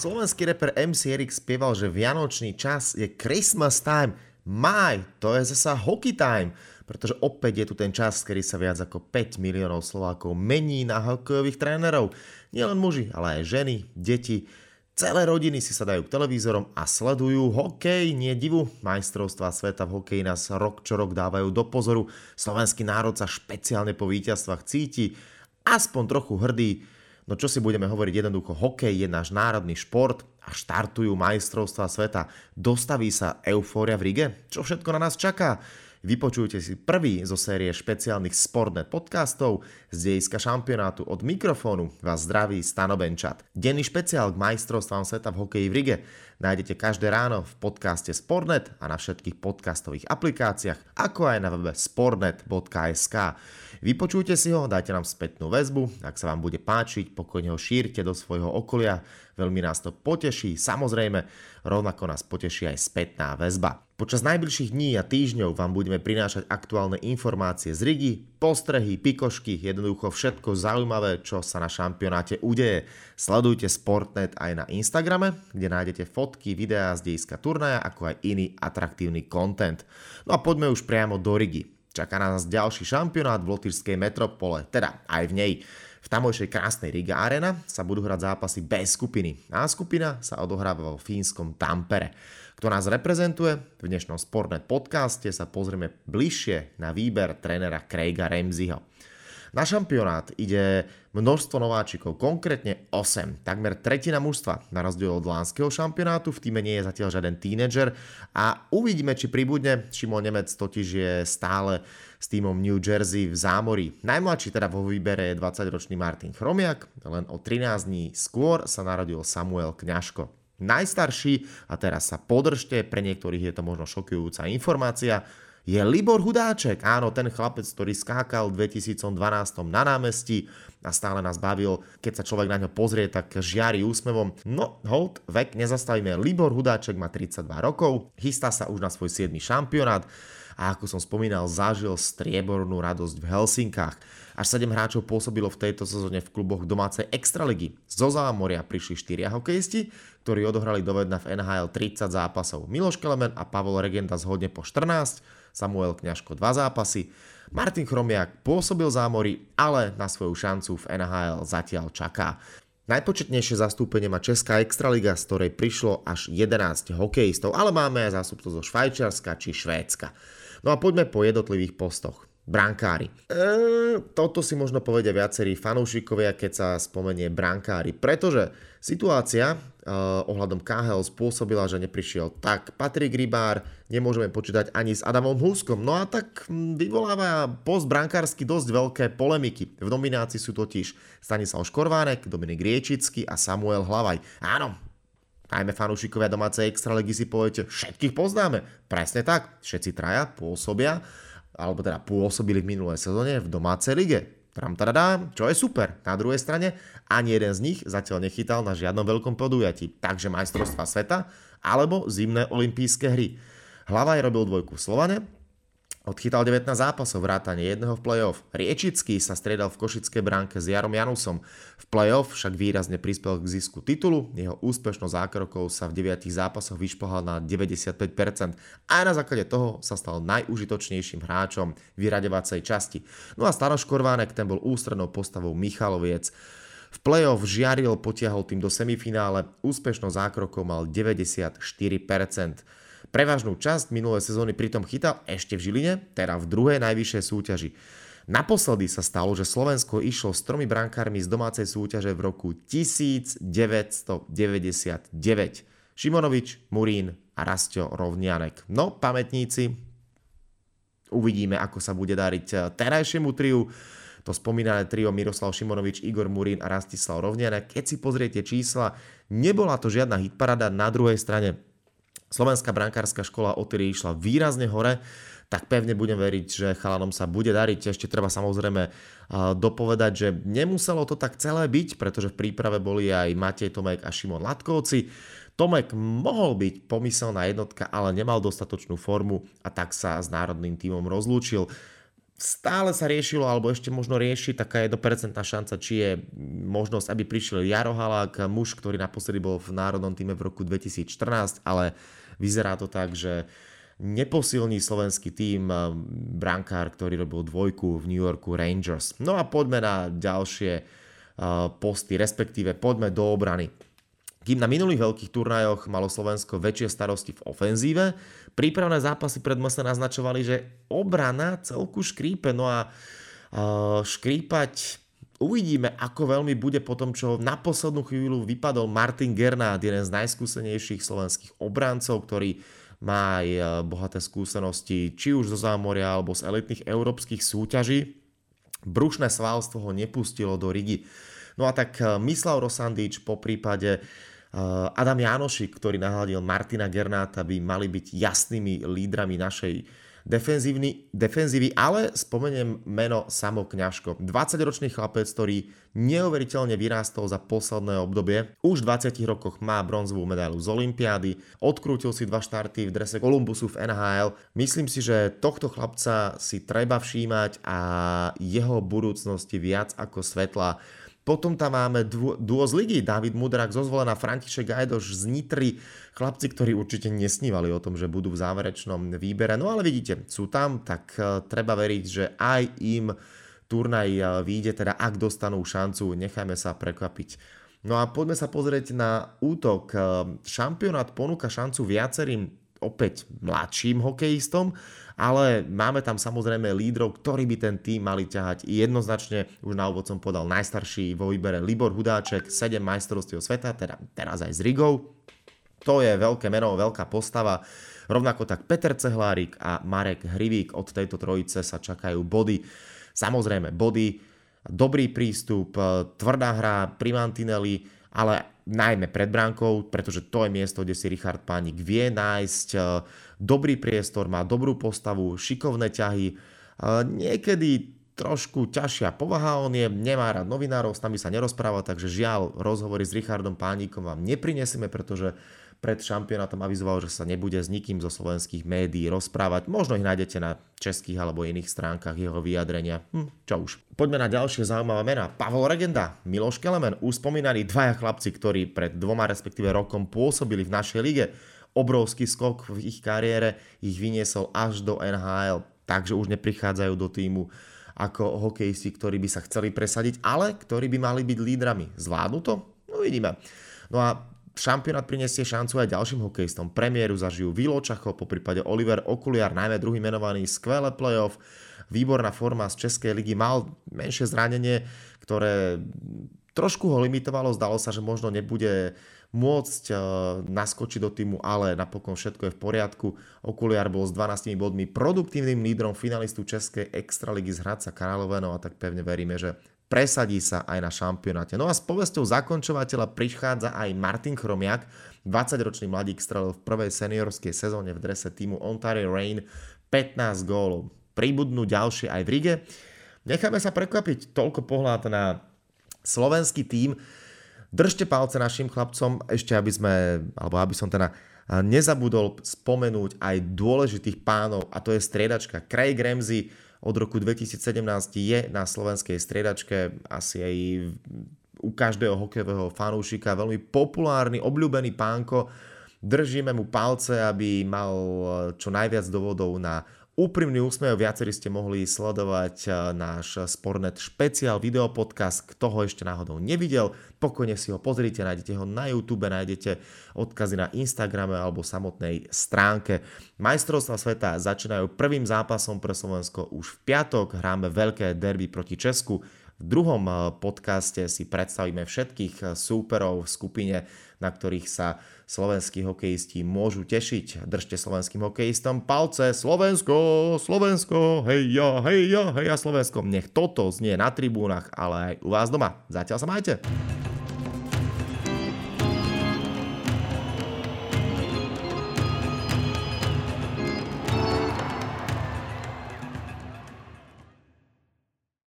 Slovenský reper MC Erik spieval, že vianočný čas je Christmas time. Maj, to je zasa hockey time, pretože opäť je tu ten čas, kedy sa viac ako 5 miliónov Slovákov mení na hokejových trénerov. Nielen muži, ale aj ženy, deti, Celé rodiny si sadajú k televízorom a sledujú hokej. Nie divu, majstrovstvá sveta v hokeji nás rok čo rok dávajú do pozoru. Slovenský národ sa špeciálne po víťazstvách cíti aspoň trochu hrdý. No čo si budeme hovoriť, jednoducho hokej je náš národný šport a štartujú majstrovstvá sveta. Dostaví sa eufória v Rige? Čo všetko na nás čaká? Vypočujte si prvý zo série špeciálnych Sportnet podcastov z dejiska šampionátu. Od mikrofónu vás zdraví Stano Benčat. Denný špeciál k majstrovstvám sveta v hokeji v Rige nájdete každé ráno v podcaste Sportnet a na všetkých podcastových aplikáciách, ako aj na webe sportnet.sk. Vypočujte si ho, dajte nám spätnú väzbu, ak sa vám bude páčiť, pokojne ho šírte do svojho okolia, veľmi nás to poteší, samozrejme, rovnako nás poteší aj spätná väzba. Počas najbližších dní a týždňov vám budeme prinášať aktuálne informácie z Rigi, postrehy, pikošky, jednoducho všetko zaujímavé, čo sa na šampionáte udeje. Sledujte Sportnet aj na Instagrame, kde nájdete fotky, videá z dejiska turnaja, ako aj iný atraktívny content. No a poďme už priamo do Rigi. Čaká nás ďalší šampionát v Lotyrskej metropole, teda aj v nej. V tamojšej krásnej Riga Arena sa budú hrať zápasy bez skupiny. A skupina sa odohráva vo fínskom Tampere. Kto nás reprezentuje? V dnešnom Sportnet podcaste sa pozrieme bližšie na výber trénera Craiga Ramseyho. Na šampionát ide množstvo nováčikov, konkrétne 8, takmer tretina mužstva. Na rozdiel od lánskeho šampionátu v týme nie je zatiaľ žiaden tínedžer a uvidíme, či pribudne. Šimon Nemec totiž je stále s týmom New Jersey v zámorí. Najmladší teda vo výbere je 20-ročný Martin Chromiak, len o 13 dní skôr sa narodil Samuel Kňažko. Najstarší, a teraz sa podržte, pre niektorých je to možno šokujúca informácia, je Libor Hudáček. Áno, ten chlapec, ktorý skákal v 2012 na námestí a stále nás bavil. Keď sa človek na ňo pozrie, tak žiari úsmevom. No, hold, vek nezastavíme. Libor Hudáček má 32 rokov, chystá sa už na svoj 7. šampionát a ako som spomínal, zažil striebornú radosť v Helsinkách. Až 7 hráčov pôsobilo v tejto sezóne v kluboch domácej Extraligy. Zo Zámoria prišli 4 hokejisti, ktorí odohrali dovedna v NHL 30 zápasov. Miloš Kelemen a Pavol Regenda zhodne po 14, Samuel Kňažko 2 zápasy. Martin Chromiak pôsobil zámori, ale na svoju šancu v NHL zatiaľ čaká. Najpočetnejšie zastúpenie má Česká Extraliga, z ktorej prišlo až 11 hokejistov, ale máme aj zástupcov zo Švajčiarska či Švédska. No a poďme po jednotlivých postoch brankári. E, toto si možno povedia viacerí fanúšikovia, keď sa spomenie brankári, pretože situácia e, ohľadom KHL spôsobila, že neprišiel tak Patrik Rybár, nemôžeme počítať ani s Adamom Húskom, no a tak vyvoláva post brankársky dosť veľké polemiky. V nominácii sú totiž Stanislav Škorvánek, Dominik Riečický a Samuel Hlavaj. Áno, najmä fanúšikovia domácej extraligy si poviete, všetkých poznáme. Presne tak, všetci traja pôsobia alebo teda pôsobili v minulej sezóne v domácej lige. Tram tadadá, čo je super. Na druhej strane ani jeden z nich zatiaľ nechytal na žiadnom veľkom podujatí, takže majstrovstva sveta alebo zimné olympijské hry. Hlava je robil dvojku v Slovane, Odchytal 19 zápasov, vrátane jedného v play-off. Riečický sa striedal v košickej bránke s Jarom Janusom. V play-off však výrazne prispel k zisku titulu, jeho úspešnosť zákrokov sa v 9 zápasoch vyšplhal na 95% a na základe toho sa stal najužitočnejším hráčom vyraďovacej časti. No a Staroš Korvánek ten bol ústrednou postavou Michaloviec. V play-off žiaril, potiahol tým do semifinále, úspešnosť zákrokov mal 94%. Prevažnú časť minulé sezóny pritom chytal ešte v Žiline, teda v druhej najvyššej súťaži. Naposledy sa stalo, že Slovensko išlo s tromi brankármi z domácej súťaže v roku 1999. Šimonovič, Murín a Rastio Rovnianek. No, pamätníci, uvidíme, ako sa bude dariť eh, terajšiemu triu. To spomínané trio Miroslav Šimonovič, Igor Murín a Rastislav Rovnianek. Keď si pozriete čísla, nebola to žiadna hitparada, na druhej strane Slovenská brankárska škola odtedy išla výrazne hore, tak pevne budem veriť, že chalanom sa bude dariť. Ešte treba samozrejme dopovedať, že nemuselo to tak celé byť, pretože v príprave boli aj Matej Tomek a Šimon Latkovci. Tomek mohol byť pomyselná jednotka, ale nemal dostatočnú formu a tak sa s národným tímom rozlúčil. stále sa riešilo, alebo ešte možno rieši taká 1% šanca, či je možnosť, aby prišiel Jaro Halák, muž, ktorý naposledy bol v národnom týme v roku 2014, ale vyzerá to tak, že neposilní slovenský tým eh, brankár, ktorý robil dvojku v New Yorku Rangers. No a poďme na ďalšie eh, posty, respektíve poďme do obrany. Kým na minulých veľkých turnajoch malo Slovensko väčšie starosti v ofenzíve, prípravné zápasy pred sa naznačovali, že obrana celku škrípe. No a uh, škrípať uvidíme, ako veľmi bude po tom, čo na poslednú chvíľu vypadol Martin Gernát, jeden z najskúsenejších slovenských obrancov, ktorý má aj e, bohaté skúsenosti či už zo zámoria alebo z elitných európskych súťaží. Brušné svalstvo ho nepustilo do Rigi. No a tak e, Mislav Rosandič po prípade e, Adam Janošik, ktorý nahľadil Martina Gernáta, by mali byť jasnými lídrami našej defenzívy, ale spomeniem meno Samo Kňažko. 20-ročný chlapec, ktorý neuveriteľne vyrástol za posledné obdobie. Už v 20 rokoch má bronzovú medailu z Olympiády, odkrútil si dva štarty v drese Kolumbusu v NHL. Myslím si, že tohto chlapca si treba všímať a jeho budúcnosti viac ako svetla potom tam máme duo z ligy, David Mudrak zo František Gajdoš z Nitry, chlapci, ktorí určite nesnívali o tom, že budú v záverečnom výbere. No ale vidíte, sú tam, tak e, treba veriť, že aj im turnaj e, vyjde, teda ak dostanú šancu, nechajme sa prekvapiť. No a poďme sa pozrieť na útok. E, šampionát ponúka šancu viacerým opäť mladším hokejistom, ale máme tam samozrejme lídrov, ktorí by ten tým mali ťahať jednoznačne. Už na úvod som podal najstarší vo výbere Libor Hudáček, 7 majstrovstiev sveta, teda teraz aj s Rigou. To je veľké meno, veľká postava. Rovnako tak Peter Cehlárik a Marek Hrivík. Od tejto trojice sa čakajú body. Samozrejme body, dobrý prístup, tvrdá hra, primantinely, ale najmä pred bránkou, pretože to je miesto, kde si Richard Pánik vie nájsť e, dobrý priestor, má dobrú postavu, šikovné ťahy, e, niekedy trošku ťažšia povaha, on je, nemá rád novinárov, s nami sa nerozpráva, takže žiaľ, rozhovory s Richardom Pánikom vám neprinesieme, pretože pred šampionátom avizoval, že sa nebude s nikým zo slovenských médií rozprávať. Možno ich nájdete na českých alebo iných stránkach jeho vyjadrenia. Hm, čo už. Poďme na ďalšie zaujímavé mená. Pavol Regenda, Miloš Kelemen, už dvaja chlapci, ktorí pred dvoma respektíve rokom pôsobili v našej lige. Obrovský skok v ich kariére ich vyniesol až do NHL, takže už neprichádzajú do týmu ako hokejisti, ktorí by sa chceli presadiť, ale ktorí by mali byť lídrami. Zvládnu to? No vidíme. No a Šampionát prinesie šancu aj ďalším hokejistom. Premiéru zažijú Vilo Čacho, po prípade Oliver Okuliar, najmä druhý menovaný, skvelé playoff, výborná forma z Českej ligy, mal menšie zranenie, ktoré trošku ho limitovalo, zdalo sa, že možno nebude môcť uh, naskočiť do týmu, ale napokon všetko je v poriadku. Okuliar bol s 12 bodmi produktívnym lídrom finalistu Českej extraligy z Hradca Kráľové, no a tak pevne veríme, že presadí sa aj na šampionáte. No a s povesťou zakončovateľa prichádza aj Martin Chromiak, 20-ročný mladík strelil v prvej seniorskej sezóne v drese týmu Ontario Reign 15 gólov. Pribudnú ďalšie aj v Rige. Necháme sa prekvapiť toľko pohľad na slovenský tím. Držte palce našim chlapcom, ešte aby sme, alebo aby som teda nezabudol spomenúť aj dôležitých pánov, a to je striedačka Craig Ramsey, od roku 2017 je na slovenskej striedačke asi aj u každého hokejového fanúšika veľmi populárny, obľúbený pánko. Držíme mu palce, aby mal čo najviac dôvodov na úprimný úsmev. Viacerí ste mohli sledovať eh, náš Spornet špeciál videopodcast. Kto ho ešte náhodou nevidel, pokojne si ho pozrite, nájdete ho na YouTube, nájdete odkazy na Instagrame alebo samotnej stránke. Majstrovstva sveta začínajú prvým zápasom pre Slovensko už v piatok. Hráme veľké derby proti Česku. V druhom eh, podcaste si predstavíme všetkých eh, súperov v skupine, na ktorých sa slovenskí hokejisti môžu tešiť. Držte slovenským hokejistom palce. Slovensko, Slovensko, hej ja, hej ja, hej ja Slovensko. Nech toto znie na tribúnach, ale aj u vás doma. Zatiaľ sa majte.